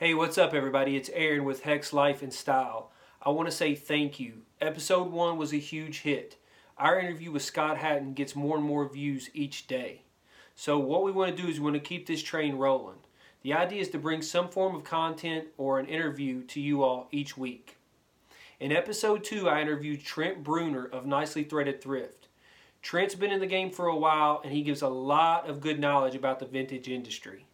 Hey, what's up, everybody? It's Aaron with Hex Life and Style. I want to say thank you. Episode one was a huge hit. Our interview with Scott Hatton gets more and more views each day. So, what we want to do is we want to keep this train rolling. The idea is to bring some form of content or an interview to you all each week. In episode two, I interviewed Trent Bruner of Nicely Threaded Thrift. Trent's been in the game for a while and he gives a lot of good knowledge about the vintage industry.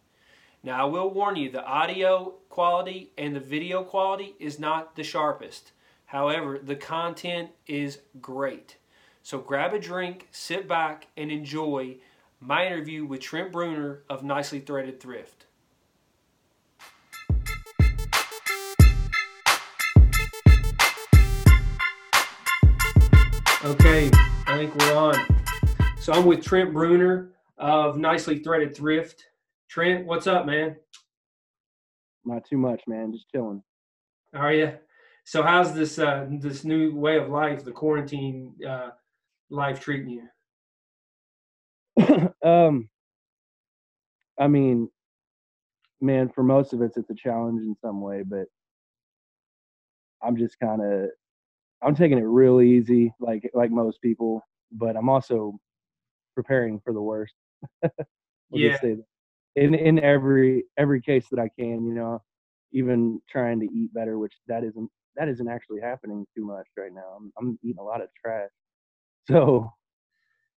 Now, I will warn you, the audio quality and the video quality is not the sharpest. However, the content is great. So grab a drink, sit back, and enjoy my interview with Trent Bruner of Nicely Threaded Thrift. Okay, I think we're on. So I'm with Trent Bruner of Nicely Threaded Thrift. Trent, what's up, man? Not too much, man. Just chilling. How are you? So how's this uh, this new way of life, the quarantine uh, life, treating you? um, I mean, man, for most of us, it's a challenge in some way, but I'm just kind of I'm taking it real easy, like like most people, but I'm also preparing for the worst. yeah in in every every case that I can, you know, even trying to eat better, which that isn't that isn't actually happening too much right now. I'm I'm eating a lot of trash. So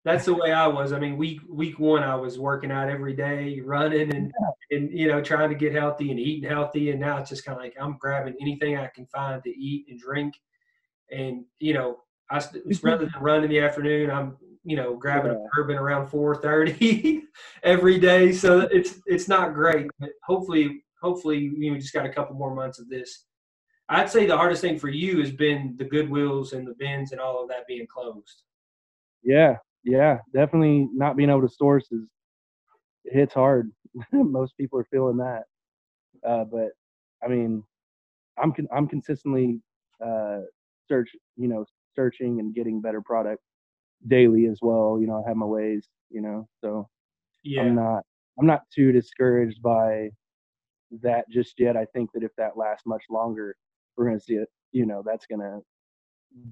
that's the way I was. I mean, week week one, I was working out every day, running and and you know trying to get healthy and eating healthy. And now it's just kind of like I'm grabbing anything I can find to eat and drink. And you know, I rather than run in the afternoon, I'm you know grabbing yeah. a bourbon around 4:30 every day. So it's it's not great, but hopefully hopefully you know just got a couple more months of this. I'd say the hardest thing for you has been the Goodwills and the bins and all of that being closed. Yeah, yeah, definitely not being able to source is it hits hard. Most people are feeling that, uh, but I mean, I'm con- I'm consistently uh, search you know searching and getting better product daily as well. You know, I have my ways, you know, so yeah. I'm not I'm not too discouraged by that just yet. I think that if that lasts much longer, we're gonna see it, you know, that's gonna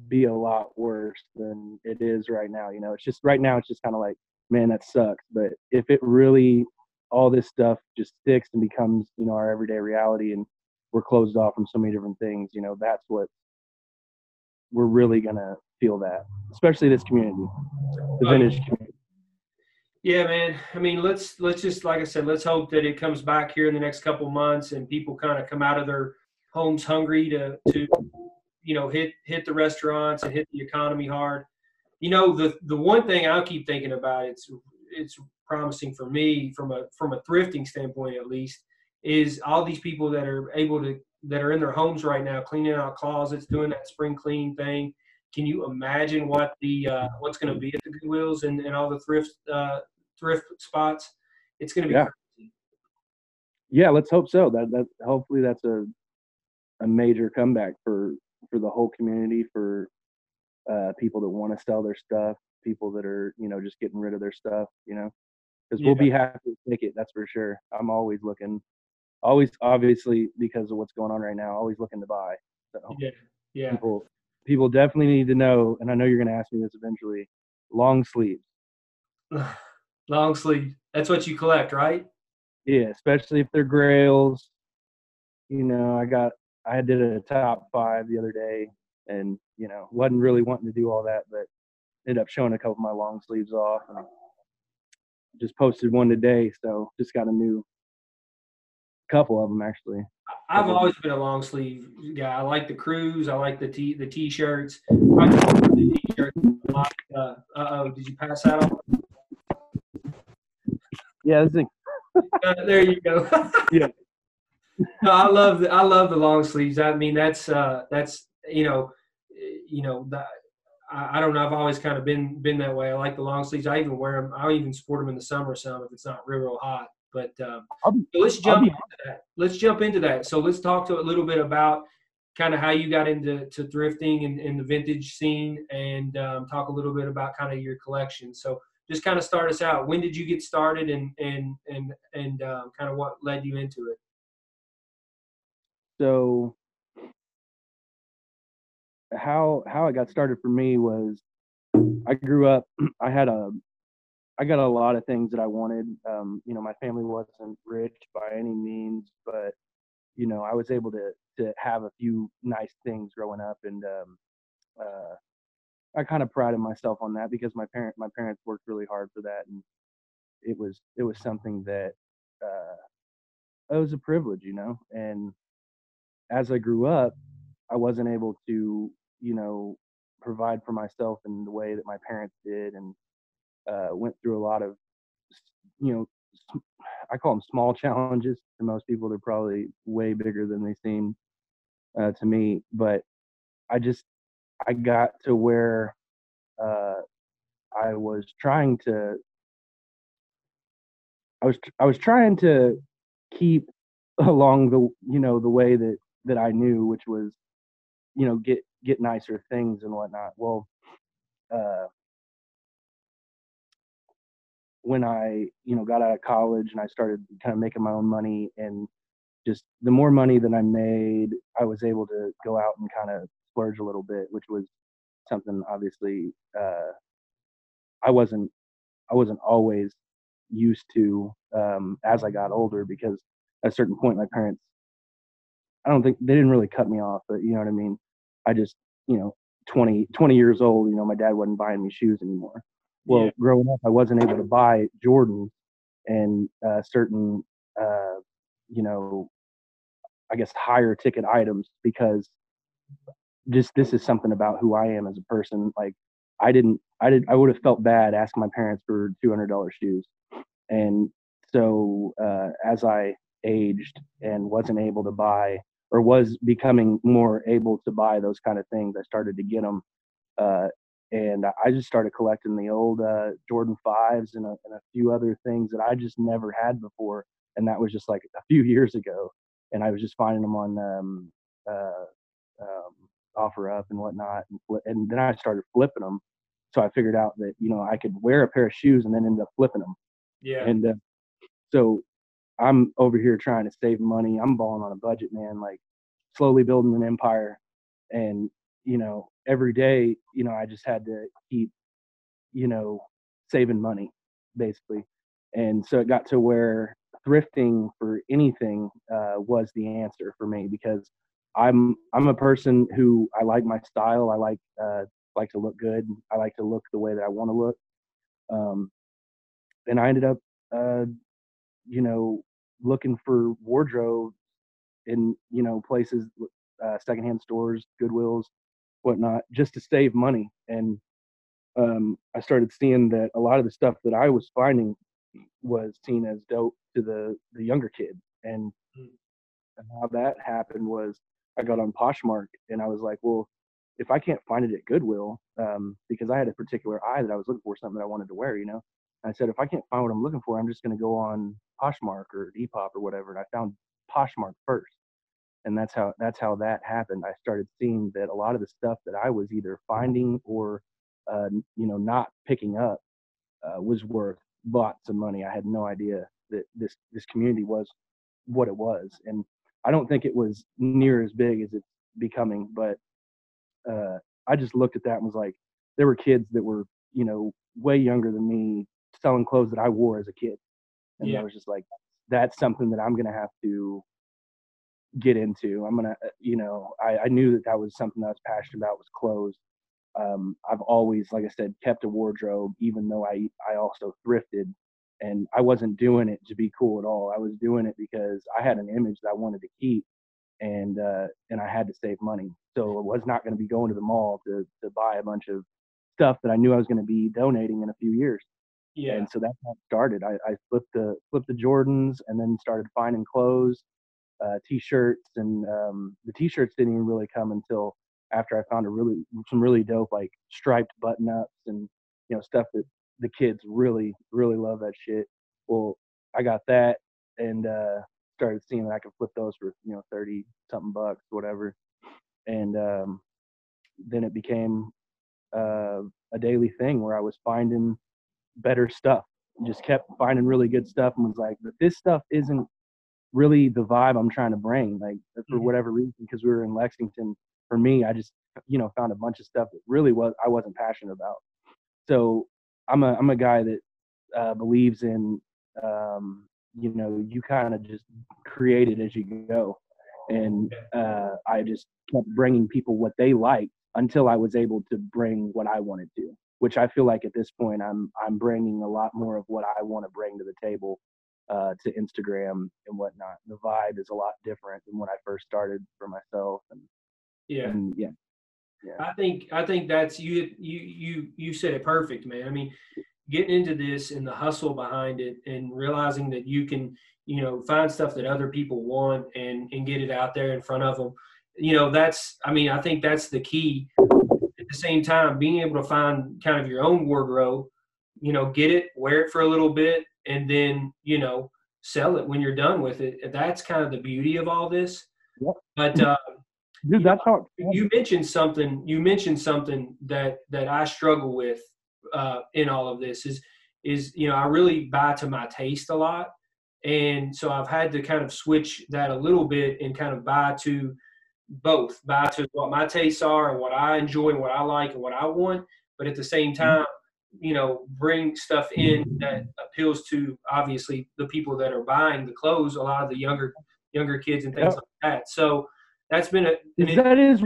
be a lot worse than it is right now. You know, it's just right now it's just kinda like, man, that sucks. But if it really all this stuff just sticks and becomes, you know, our everyday reality and we're closed off from so many different things, you know, that's what we're really gonna feel that, especially this community, the vintage community. Yeah, man. I mean, let's let's just like I said, let's hope that it comes back here in the next couple months and people kind of come out of their homes hungry to to you know hit hit the restaurants and hit the economy hard. You know, the the one thing I'll keep thinking about it's it's promising for me from a from a thrifting standpoint at least is all these people that are able to that are in their homes right now cleaning out closets, doing that spring clean thing can you imagine what the uh, what's going to be at the Goodwills and, and all the thrift uh, thrift spots? It's going to be yeah. Crazy. Yeah, let's hope so. That that hopefully that's a a major comeback for for the whole community for uh, people that want to sell their stuff, people that are you know just getting rid of their stuff, you know, because yeah. we'll be happy to take it. That's for sure. I'm always looking, always obviously because of what's going on right now, always looking to buy. So yeah, yeah. People people definitely need to know, and I know you're going to ask me this eventually. Long sleeves. long sleeve. That's what you collect, right? Yeah, especially if they're grails. You know, I got I did a top five the other day, and you know, wasn't really wanting to do all that, but ended up showing a couple of my long sleeves off, and just posted one today. So just got a new couple of them actually. I've always been a long sleeve guy. I like the crews. I like the t the t-shirts. I the t-shirts. Uh oh, did you pass out? Yeah, I think. uh, there you go. yeah. No, I love the I love the long sleeves. I mean, that's uh that's you know, you know that. I, I don't know. I've always kind of been been that way. I like the long sleeves. I even wear them. I even sport them in the summer some if it's not real real hot. But um, so let's jump into that. Let's jump into that. So let's talk to a little bit about kind of how you got into to thrifting and, and the vintage scene, and um, talk a little bit about kind of your collection. So just kind of start us out. When did you get started, and and and and um, kind of what led you into it? so how how it got started for me was I grew up. I had a I got a lot of things that I wanted. Um, you know, my family wasn't rich by any means, but you know, I was able to to have a few nice things growing up, and um, uh, I kind of prided myself on that because my parent my parents worked really hard for that, and it was it was something that uh, it was a privilege, you know. And as I grew up, I wasn't able to, you know, provide for myself in the way that my parents did, and uh, went through a lot of, you know, I call them small challenges. To most people, they're probably way bigger than they seem uh, to me. But I just, I got to where uh, I was trying to, I was, I was trying to keep along the, you know, the way that that I knew, which was, you know, get get nicer things and whatnot. Well, uh, when I, you know, got out of college and I started kind of making my own money and just the more money that I made, I was able to go out and kind of splurge a little bit, which was something obviously uh, I wasn't I wasn't always used to um, as I got older because at a certain point my parents I don't think they didn't really cut me off, but you know what I mean. I just you know 20 20 years old, you know, my dad wasn't buying me shoes anymore. Well, Yeah. growing up, I wasn't able to buy jordan and uh, certain, uh, you know, I guess higher ticket items because just this is something about who I am as a person. Like, I didn't, I did, I would have felt bad asking my parents for two hundred dollars shoes, and so uh, as I aged and wasn't able to buy or was becoming more able to buy those kind of things, I started to get them. Uh, and I just started collecting the old uh, Jordan fives and a, and a few other things that I just never had before, and that was just like a few years ago. And I was just finding them on um, uh, um, OfferUp and whatnot, and, fli and then I started flipping them. So I figured out that you know I could wear a pair of shoes and then end up flipping them. Yeah. And uh, so I'm over here trying to save money. I'm balling on a budget, man. Like slowly building an empire, and you know every day, you know I just had to keep, you know, saving money basically. And so it got to where thrifting for anything uh, was the answer for me because I'm I'm a person who I like my style. I like uh, like to look good. I like to look the way that I want to look. Um, and I ended up, uh, you know, looking for wardrobe in you know places, uh, secondhand stores, Goodwills, whatnot, just to save money. And um, I started seeing that a lot of the stuff that I was finding was seen as dope to the the younger kid. And Mm. and how that happened was I got on Poshmark and I was like, well, if I can't find it at Goodwill, um, because I had a particular eye that I was looking for something that I wanted to wear, you know. I said, if I can't find what I'm looking for, I'm just going to go on Poshmark or Depop or whatever. And I found Poshmark first, and that's how that's how that happened. I started seeing that a lot of the stuff that I was either finding or, uh, you know, not picking up uh, was worth lots of money. I had no idea that this this community was what it was, and I don't think it was near as big as it's becoming. But uh, I just looked at that and was like, there were kids that were you know way younger than me selling clothes that I wore as a kid, and Yeah. I was just like, that's something that I'm gonna have to get into. I'm gonna, uh, you know, I, I knew that that was something that I was passionate about was clothes. Um, I've always, like I said, kept a wardrobe, even though I I also thrifted, and I wasn't doing it to be cool at all. I was doing it because I had an image that I wanted to keep, and uh, and I had to save money. So I was not going to be going to the mall to to buy a bunch of stuff that I knew I was going to be donating in a few years. Yeah. And so that's how it started. I, I flipped the flipped the Jordans and then started finding clothes, uh, t-shirts, and um, the t-shirts didn't even really come until after I found a really some really dope like striped button ups and you know stuff that the kids really really love that shit. Well, I got that and uh, started seeing that I could flip those for you know thirty something bucks, whatever. And um, then it became uh, a daily thing where I was finding better stuff. Just kept finding really good stuff and was like, but this stuff isn't really the vibe I'm trying to bring. Like for Mhm. whatever reason, because we were in Lexington. For me, I just you know found a bunch of stuff that really was I wasn't passionate about. So I'm a I'm a guy that uh, believes in um, you know you kind of just create it as you go, and uh, I just kept bringing people what they liked until I was able to bring what I wanted to. Which I feel like at this point I'm I'm bringing a lot more of what I want to bring to the table uh, to Instagram and whatnot. The vibe is a lot different than when I first started for myself, and, Yeah. and yeah, I think I think that's you you you you said it perfect, man. I mean, getting into this and the hustle behind it and realizing that you can, you know, find stuff that other people want and and get it out there in front of them. You know, that's I mean, I think that's the key. At the same time, being able to find kind of your own wardrobe, you know, get it, wear it for a little bit, and then, you know, sell it when you're done with it. That's kind of the beauty of all this. Yep. But uh, dude, that's how. You mentioned something you mentioned something that that i struggle with uh, in all of this is is you know i really buy to my taste a lot and so i've had to kind of switch that a little bit and kind of buy to both buy to what my tastes are and what i enjoy and what i like and what i want but at the same time you know bring stuff in that appeals to obviously the people that are buying the clothes a lot of the younger younger kids and things Yep. like that so that's been a that is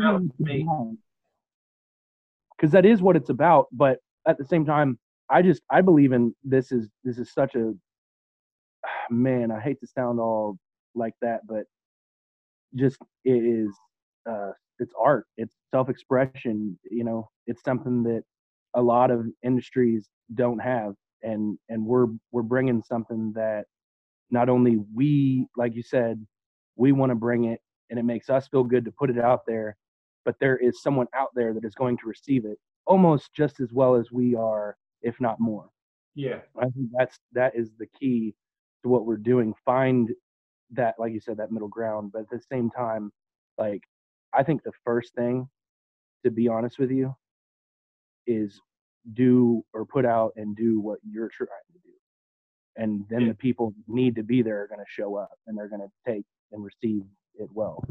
because that is what it's about. But at the same time, I just I believe in this is this is such a man. I hate to sound all like that, but just it is uh, it's art. It's self expression. You know, it's something that a lot of industries don't have, and and we're we're bringing something that not only we like you said we want to bring it and it makes us feel good to put it out there but there is someone out there that is going to receive it almost just as well as we are if not more. Yeah, i think that's that is the key to what we're doing find that like you said that middle ground but at the same time like i think the first thing to be honest with you is do or put out and do what you're trying to do and then Yeah. the people need to be there are going to show up and they're going to take and receive it well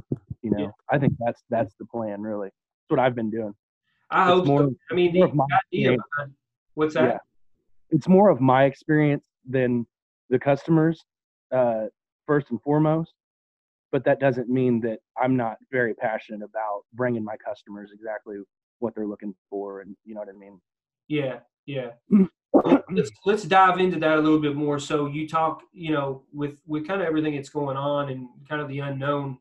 you know Yeah. i think that's that's the plan really that's what i've been doing I It's hope more- so. I mean, the idea behind what's that? Yeah. it's more of my experience than the customers uh, first and foremost but that doesn't mean that i'm not very passionate about bringing my customers exactly what they're looking for and you know what i mean Yeah, yeah. Let's let's dive into that a little bit more. So you talk, you know, with with kind of everything that's going on and kind of the unknown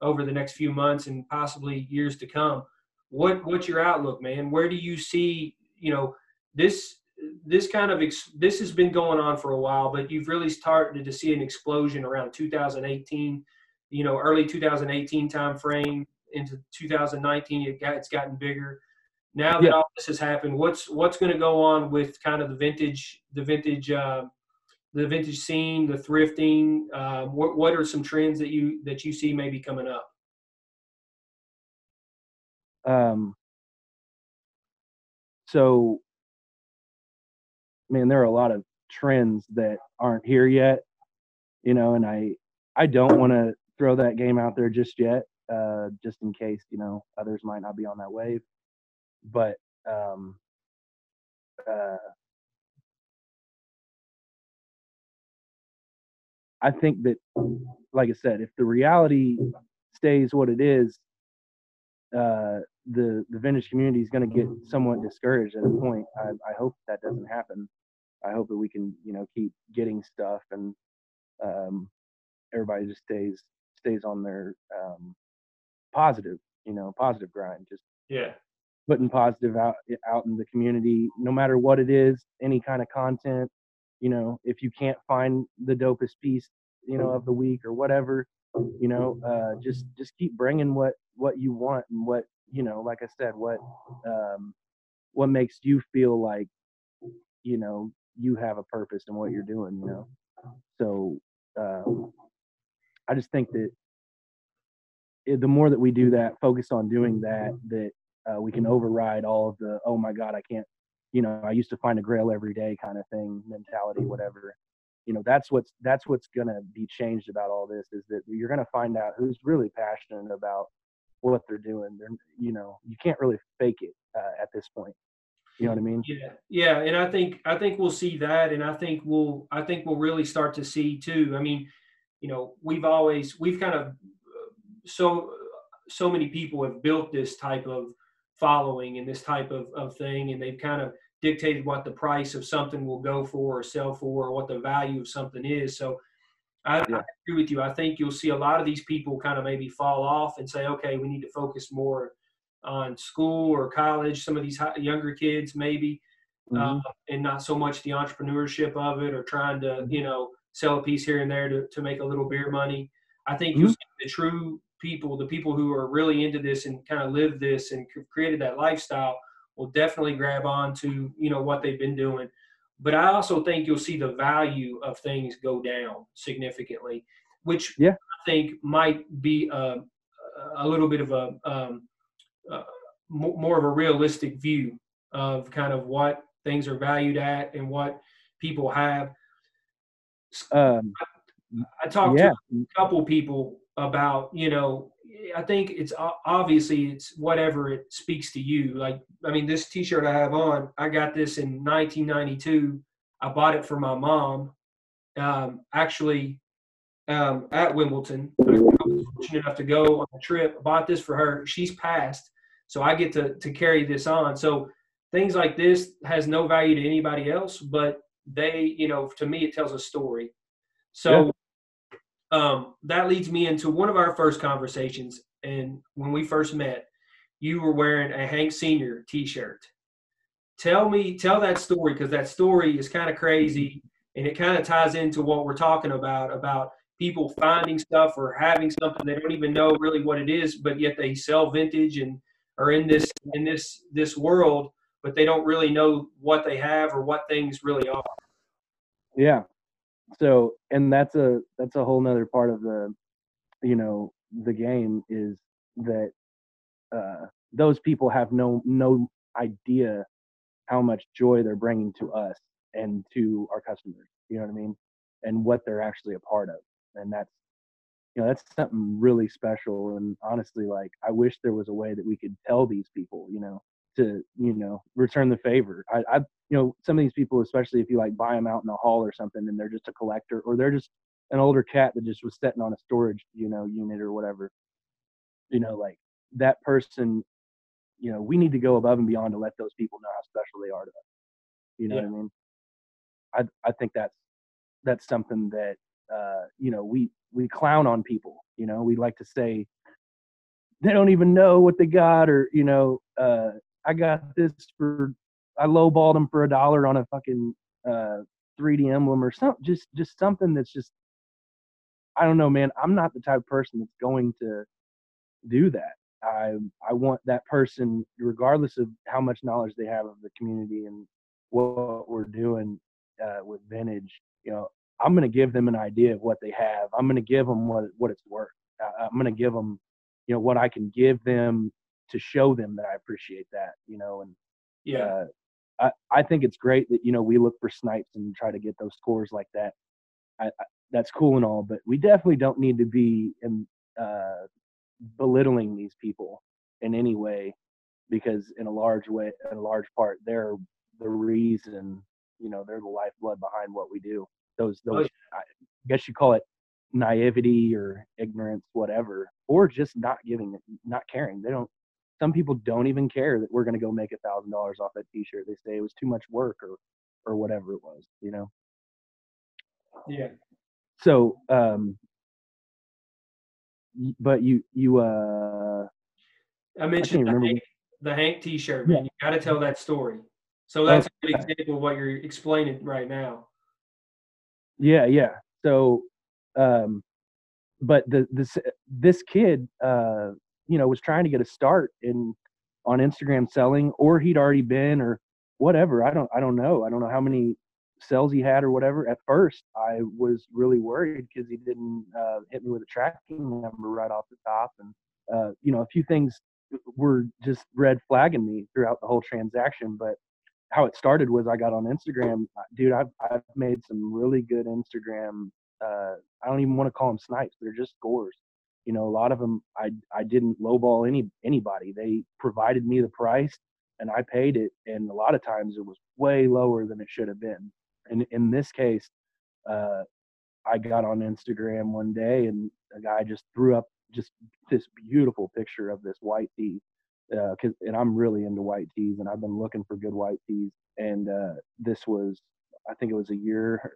over the next few months and possibly years to come. What what's your outlook, man? Where do you see, you know, this this kind of ex, this has been going on for a while, but you've really started to see an explosion around 2018, you know, early 2018 time frame into 2019. It got it's gotten bigger now that Yeah. all this has happened, what's what's going to go on with kind of the vintage, the vintage, uh, the vintage scene, the thrifting? Uh, what what are some trends that you that you see maybe coming up? um so man there are a lot of trends that aren't here yet you know and i i don't want to throw that game out there just yet uh just in case you know others might not be on that wave but um uh i think that like i said if the reality stays what it is uh the the vintage community is going to get somewhat discouraged at a point. I, I hope that doesn't happen. I hope that we can you know keep getting stuff and um, everybody just stays stays on their um, positive you know positive grind, just Yeah, putting positive out out in the community, no matter what it is, any kind of content. You know, if you can't find the dopest piece, you know, of the week or whatever, you know, uh, just just keep bringing what what you want and what you know, like I said, what um, what makes you feel like you know you have a purpose in what you're doing. You know, so um, I just think that it, the more that we do that, focus on doing that, that uh, we can override all of the oh my god, I can't. You know, I used to find a grail every day kind of thing mentality, whatever. you know that's what's that's what's going to be changed about all this is that you're going to find out who's really passionate about what they're doing. They're you know you can't really fake it uh, at this point. You know what i mean? Yeah. Yeah and i think i think we'll see that and i think we'll i think we'll really start to see too. I mean you know we've always we've kind of so so many people have built this type of following and this type of, of thing and they've kind of dictated what the price of something will go for or sell for or what the value of something is so I, yeah. I agree with you i think you'll see a lot of these people kind of maybe fall off and say okay we need to focus more on school or college some of these younger kids maybe mm-hmm. uh, and not so much the entrepreneurship of it or trying to mm-hmm. you know sell a piece here and there to, to make a little beer money i think mm-hmm. you'll see the true people, the people who are really into this and kind of live this and created that lifestyle, will definitely grab on to you know what they've been doing. But I also think you'll see the value of things go down significantly, which yeah. I think might be a, a little bit of a um, uh, more of a realistic view of kind of what things are valued at and what people have. Um, I talked yeah. to a couple people about you know i think it's obviously it's whatever it speaks to you. Like i mean this t-shirt i have on i got this in 1992 i bought it for my mom. Um, actually um, at wimbledon i was fortunate enough to go on a trip bought this for her. She's passed so i get to, to carry this on. So things like this has no value to anybody else but they you know to me it tells a story. So yeah um, that leads me into one of our first conversations. And when we first met, you were wearing a Hank Senior T-shirt. Tell me, tell that story because that story is kind of crazy, and it kind of ties into what we're talking about about people finding stuff or having something they don't even know really what it is, but yet they sell vintage and are in this in this this world, but they don't really know what they have or what things really are. Yeah, so and that's a that's a whole nother part of the you know the game is that uh those people have no no idea how much joy they're bringing to us and to our customers you know what i mean? And what they're actually a part of. And that's you know that's something really special. And honestly like i wish there was a way that we could tell these people you know to you know return the favor. I i you know some of these people especially if you like buy them out in a hall or something and they're just a collector or they're just an older cat that just was sitting on a storage you know unit or whatever you know like that person you know we need to go above and beyond to let those people know how special they are to us. You know yeah. what i mean? I i think that's that's something that uh you know we we clown on people you know? We like to say they don't even know what they got or you know uh I got this for I lowballed them for a dollar on a fucking uh 3D emblem or something. Just just something that's just I don't know, man. I'm not the type of person that's going to do that. I I want that person, regardless of how much knowledge they have of the community and what we're doing uh, with vintage. You know, I'm going to give them an idea of what they have. I'm going to give them what what it's worth. I, I'm going to give them, you know, what I can give them to show them that I appreciate that, you know, and yeah, uh, I, I think it's great that, you know, we look for snipes and try to get those scores like that. I, I, that's cool and all, but we definitely don't need to be in, uh, belittling these people in any way because in a large way, in a large part, they're the reason, you know, they're the lifeblood behind what we do. Those, oh, those, I guess you call it naivety or ignorance, whatever, or just not giving not caring. They don't, some people don't even care that we're going to go make a thousand dollars off that t-shirt. They say it was too much work or or whatever it was you know? Yeah. So um but you you uh i mentioned I the, hank, the hank t-shirt man. Yeah. you got to tell that story. So that's okay. a good example of what you're explaining right now. Yeah yeah. So um but the this this kid uh you know was trying to get a start in on Instagram selling, or he'd already been, or whatever. I don't I don't know. I don't know how many sales he had or whatever. At first, I was really worried because he didn't uh, hit me with a tracking number right off the top, and uh, you know a few things were just red flagging me throughout the whole transaction. But how it started was I got on Instagram, dude. I've I've made some really good Instagram. Uh, I don't even want to call them snipes. They're just scores. You know, a lot of them I I didn't lowball any anybody. They provided me the price and I paid it, and a lot of times it was way lower than it should have been. And in this case, uh, I got on Instagram one day and a guy just threw up just this beautiful picture of this white tee. Uh, cause, and I'm really into white tees and I've been looking for good white tees. And, uh, this was, I think it was a year,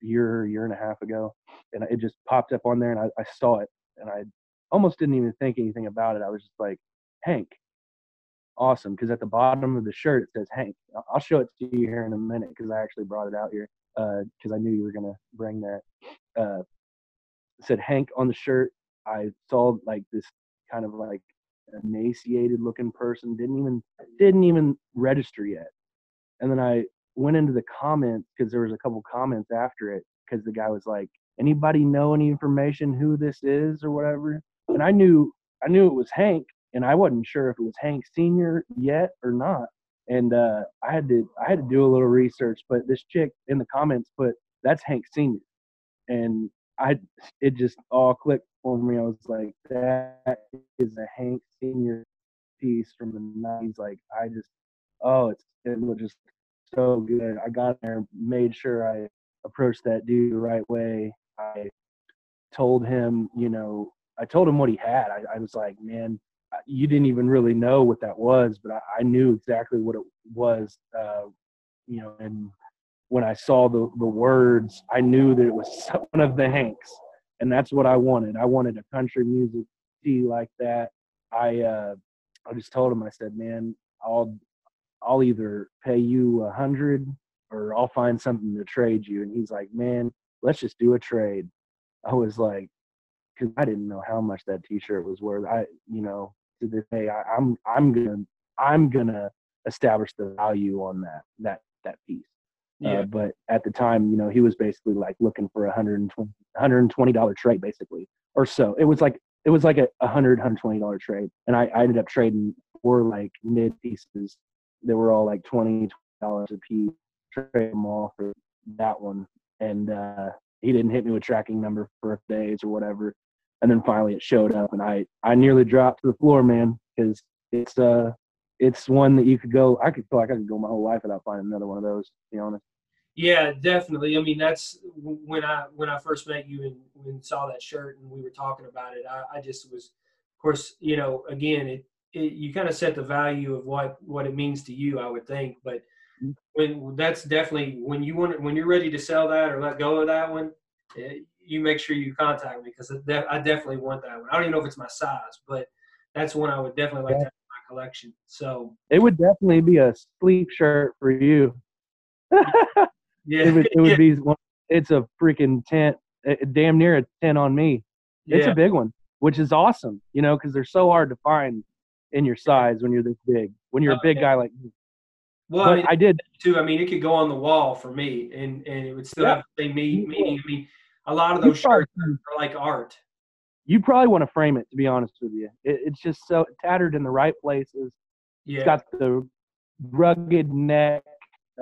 year, year and a half ago. And it just popped up on there and I, I saw it and I almost didn't even think anything about it. I was just like, Hank, awesome. Cause at the bottom of the shirt, it says Hank. I'll show it to you here in a minute. Cause I actually brought it out here. Uh, cause I knew you were to bring that. Uh, said Hank on the shirt. I saw like this kind of like emaciated looking person didn't even didn't even register yet and then i went into the comments because there was a couple comments after it because the guy was like anybody know any information who this is or whatever and i knew i knew it was hank and i wasn't sure if it was hank senior yet or not and uh, i had to i had to do a little research but this chick in the comments put that's hank senior and i it just all clicked for me. I was like, that is a Hank Senior piece from the '90s. Like, I just, oh, it's it was just so good. I got there, made sure I approached that dude the right way. I told him, you know, I told him what he had. I, I was like, man, you didn't even really know what that was, but I, I knew exactly what it was. Uh, you know, and when I saw the the words, I knew that it was one of the Hanks and that's what I wanted. I wanted a country music tee like that. I uh, I just told him, I said, man, I'll I'll either pay you a hundred or I'll find something to trade you. And he's like, man, let's just do a trade. I was like, because I didn't know how much that T-shirt was worth. I, you know, to this day, I, I'm I'm gonna I'm gonna establish the value on that that that piece. Uh, yeah. Uh, but at the time, you know, he was basically like looking for a hundred and twenty, hundred and twenty dollar trade, basically, or so. It was like it was like a, hundred, hundred twenty dollar trade, and I, I ended up trading four like mid pieces. They were all like twenty dollars a piece. Trade them all for that one, and uh, he didn't hit me with tracking number for days or whatever. And then finally, it showed up, and I I nearly dropped to the floor, man, because it's uh it's one that you could go. I could feel like I could go my whole life without finding another one of those. To be honest. Yeah, definitely. I mean, that's when I when I first met you and when saw that shirt and we were talking about it. I, I just was, of course, you know, again, it, it you kind of set the value of what what it means to you. I would think, but. When that's definitely when you want when you're ready to sell that or let go of that one, eh, you make sure you contact me because I definitely want that one. I don't even know if it's my size, but that's one I would definitely like yeah. to collection. So it would definitely be a sleep shirt for you. yeah, it would, it would yeah. be. It's a freaking tent, eh, damn near a tent on me. It's yeah. a big one, which is awesome, you know, because they're so hard to find in your size when you're this big. When you're a big guy like me. Well, I, mean, I, did too. I mean, it could go on the wall for me, and and it would still yeah. have the same meaning. I mean, a lot of those shirts are like art you probably want to frame it to be honest with you. It, it's just so tattered in the right places. Yeah. It's got the rugged neck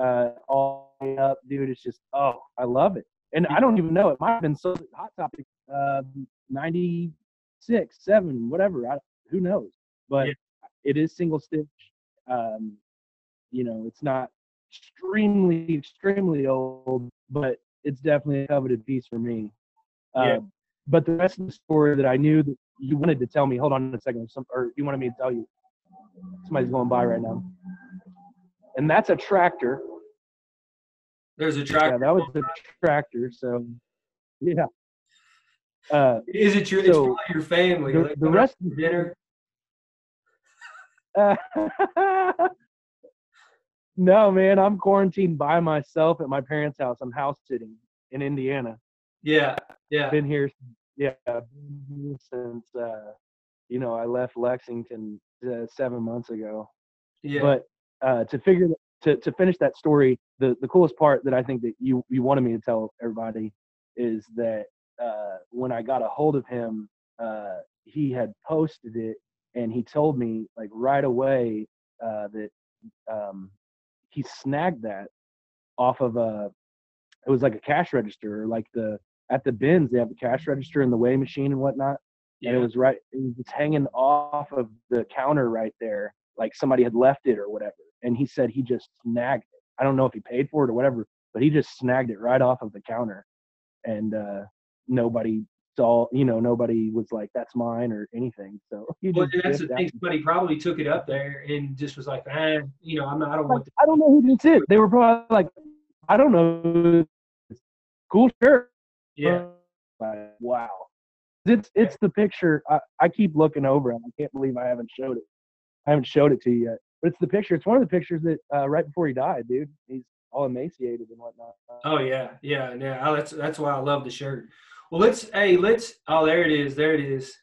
uh, all the way up, dude. It's just oh, I love it. And I don't even know it might have been so hot topic uh, 96, seven, whatever. I, who knows? But yeah. it is single stitch. Um, you know, it's not extremely, extremely old, but it's definitely a coveted piece for me. yeah. Um, but the rest of the story that I knew that you wanted to tell me, hold on a second, some, or you wanted me to tell you, somebody's going by right now, and that's a tractor. There's a tractor. Yeah, that was the tractor. So, yeah. Uh, Is it your? So it's your family. The, like, the rest of dinner. Uh, no, man, I'm quarantined by myself at my parents' house. I'm house sitting in Indiana. Yeah, yeah. Been here, yeah, since uh, you know I left Lexington uh, seven months ago. Yeah. But uh, to figure to to finish that story, the the coolest part that I think that you you wanted me to tell everybody is that uh, when I got a hold of him, uh, he had posted it and he told me like right away uh, that um, he snagged that off of a it was like a cash register like the at the bins they have the cash register and the weigh machine and whatnot and it was right it was hanging off of the counter right there like somebody had left it or whatever and he said he just snagged it. I don't know if he paid for it or whatever but he just snagged it right off of the counter and uh nobody saw you know nobody was like that's mine or anything so Well, that's the thing. Somebody probably took it up there and just was like, ah, you know, I'm not. I don't want. I don't know who this is. They were probably like, I don't know. Cool shirt. Yeah, Like, wow. It's it's the picture. I, I keep looking over and I can't believe I haven't showed it. I haven't showed it to you yet. But it's the picture. It's one of the pictures that uh, right before he died, dude. He's all emaciated and whatnot. Oh yeah, yeah, yeah. Oh, that's that's why I love the shirt. Well, let's. Hey, let's. Oh, there it is. There it is.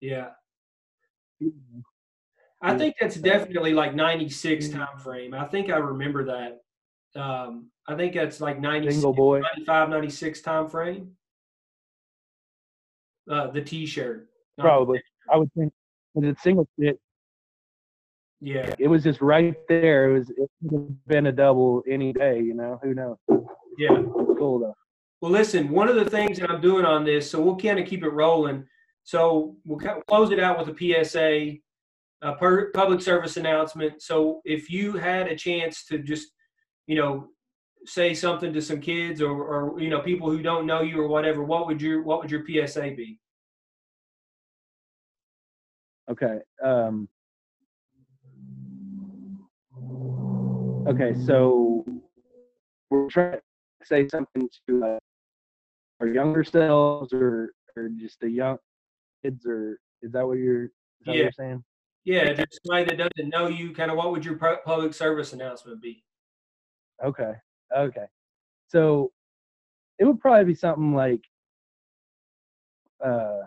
Yeah, I think that's definitely like '96 time frame. I think I remember that. Um, I think that's like 96, Single boy. 95, 96 time frame. Uh, the T-shirt. the Probably. I would think. It's single it, Yeah. it was just right there. It was it could have been a double any day, you know. Who knows? Yeah. Cool though. Well, listen, one of the things that I'm doing on this, so we'll kind of keep it rolling. So we'll close it out with a PSA, a per, public service announcement. So if you had a chance to just, you know, say something to some kids or, or you know people who don't know you or whatever, what would your what would your PSA be? Okay. Um, okay, so we're trying to say something to uh, our younger selves, or or just the young kids, or is that what you're? Is that what Yeah. you're saying? Yeah, just somebody that doesn't know you, kind of what would your public service announcement be? Okay. Okay. So it would probably be something like, uh,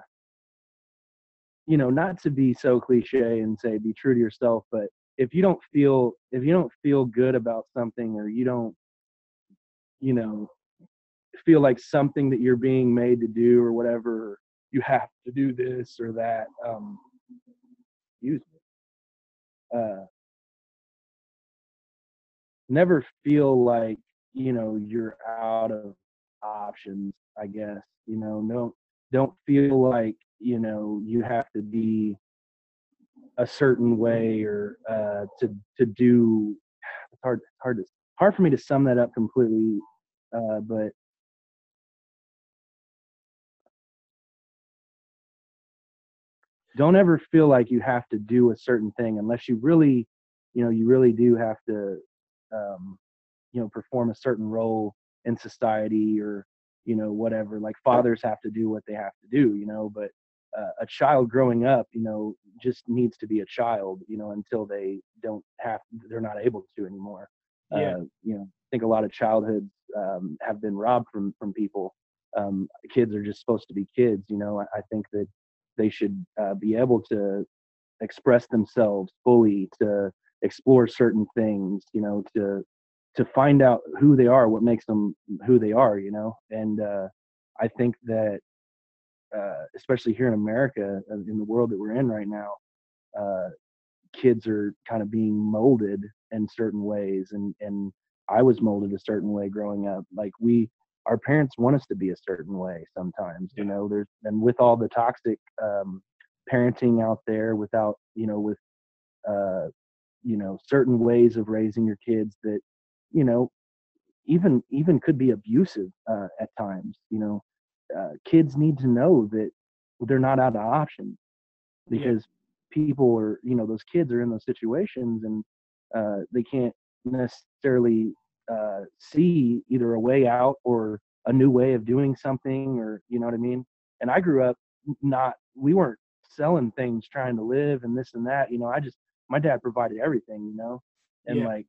you know, not to be so cliche and say be true to yourself, but if you don't feel if you don't feel good about something or you don't, you know, feel like something that you're being made to do or whatever, you have to do this or that. Um, use uh, never feel like you know you're out of options i guess you know don't don't feel like you know you have to be a certain way or uh to to do it's hard hard to hard for me to sum that up completely uh but don't ever feel like you have to do a certain thing unless you really you know you really do have to um you know perform a certain role in society or you know whatever. Like fathers have to do what they have to do you know but uh, a child growing up you know just needs to be a child you know until they don't have they're not able to anymore. Yeah. uh, you know i think a lot of childhoods um, have been robbed from from people. Um, kids are just supposed to be kids you know i, I think that they should uh, be able to express themselves fully to explore certain things you know to to find out who they are what makes them who they are you know? And uh, i think that uh, especially here in america uh, in the world that we're in right now uh, kids are kind of being molded in certain ways and and i was molded a certain way growing up. Like we our parents want us to be a certain way sometimes you know there's and with all the toxic um parenting out there without you know with uh you know certain ways of raising your kids that you know even even could be abusive uh, at times you know uh, kids need to know that they're not out of options Yeah. because people are you know those kids are in those situations and uh, they can't necessarily uh, see either a way out or a new way of doing something or you know what i mean and i grew up not we weren't selling things trying to live and this and that you know i just my dad provided everything you know and Yeah. like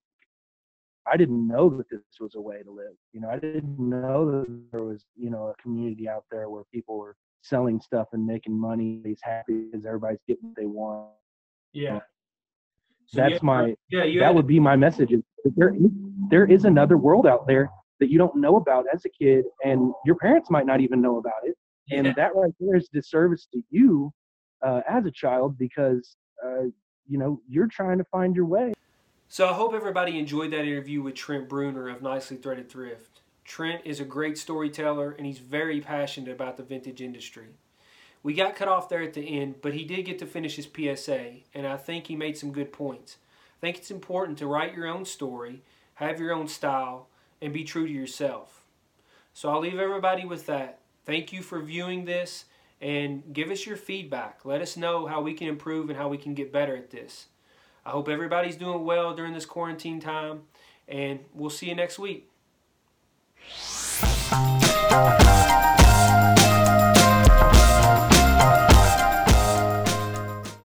i didn't know that this was a way to live you know i didn't know that there was you know a community out there where people were selling stuff and making money he's happy because everybody's getting what they want Yeah. So that's yeah, my yeah. You that had- would be my message there is, there is another world out there that you don't know about as a kid and your parents might not even know about it and yeah. that right there is disservice to you uh, as a child because uh, you know you're trying to find your way So I hope everybody enjoyed that interview with Trent Bruner of Nicely Threaded Thrift. Trent is a great storyteller and he's very passionate about the vintage industry. We got cut off there at the end, but he did get to finish his PSA, and I think he made some good points. I think it's important to write your own story, have your own style, and be true to yourself. So I'll leave everybody with that. Thank you for viewing this and give us your feedback. Let us know how we can improve and how we can get better at this. I hope everybody's doing well during this quarantine time, and we'll see you next week.